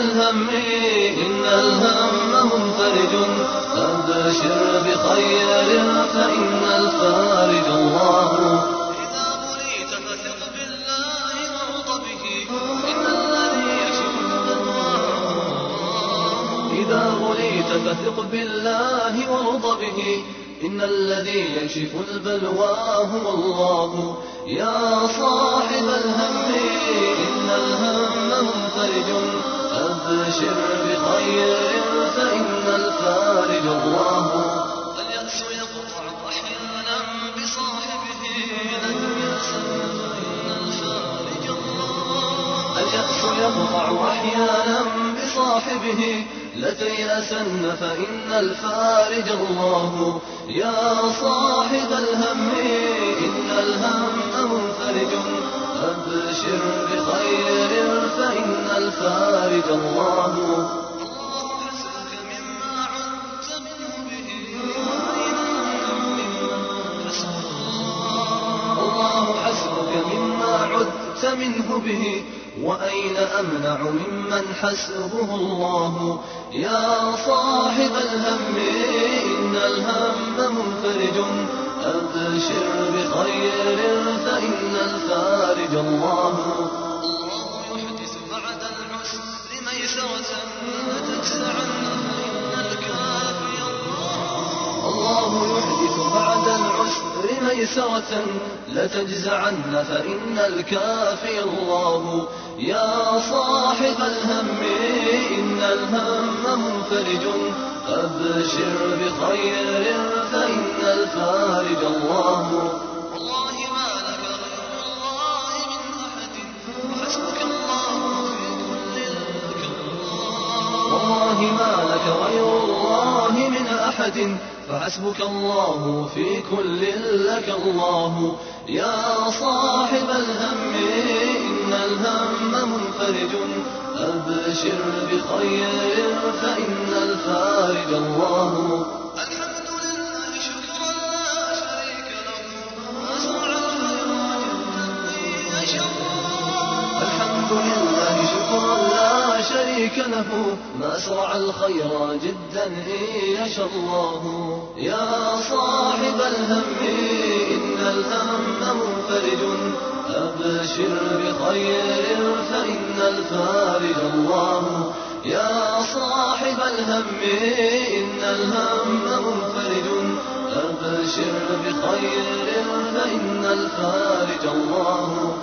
الهم إن الهم منفرج. أبشر بخير فإن الفارج الله. إذا بليت فثق بالله وارض به. إن الذي يكشف إذا بليت فثق بالله وارض به. إن الذي يكشف البلوى هو الله. يا صاحب يقطع أحيانا بصاحبه اليأس يقطع أحيانا بصاحبه. لتيأسن فإن الفارج الله. يا صاحب الهم إن الهم منفرج. أبشر بخير فإن الفارج الله. عدت منه به وأين أمنع ممن حسبه الله؟ يا صاحب الهم إن الهم منفرج. أبشر بخير فإن الفارج الله. الله يحدث بعد العسر ميسرة لتجزعن ميسرة لتجزعن فإن الكافي الله يا صاحب الهم إن الهم منفرج. أبشر بخير فإن الفارج الله. والله ما لك غير الله من أحد وحسبك الله في كل الله والله ما لك غير الله. أحد فحسبك الله في كل لك الله. يا صاحب الهم إن الهم منفرج. أبشر بخير فإن الفارج الله. شريك له ما أسرع الخير جدا إن يشاء الله. يا صاحب الهم إن الهم منفرج. أبشر بخير فإن الفارج الله. يا صاحب الهم إن الهم منفرج. أبشر بخير فإن الفارج الله.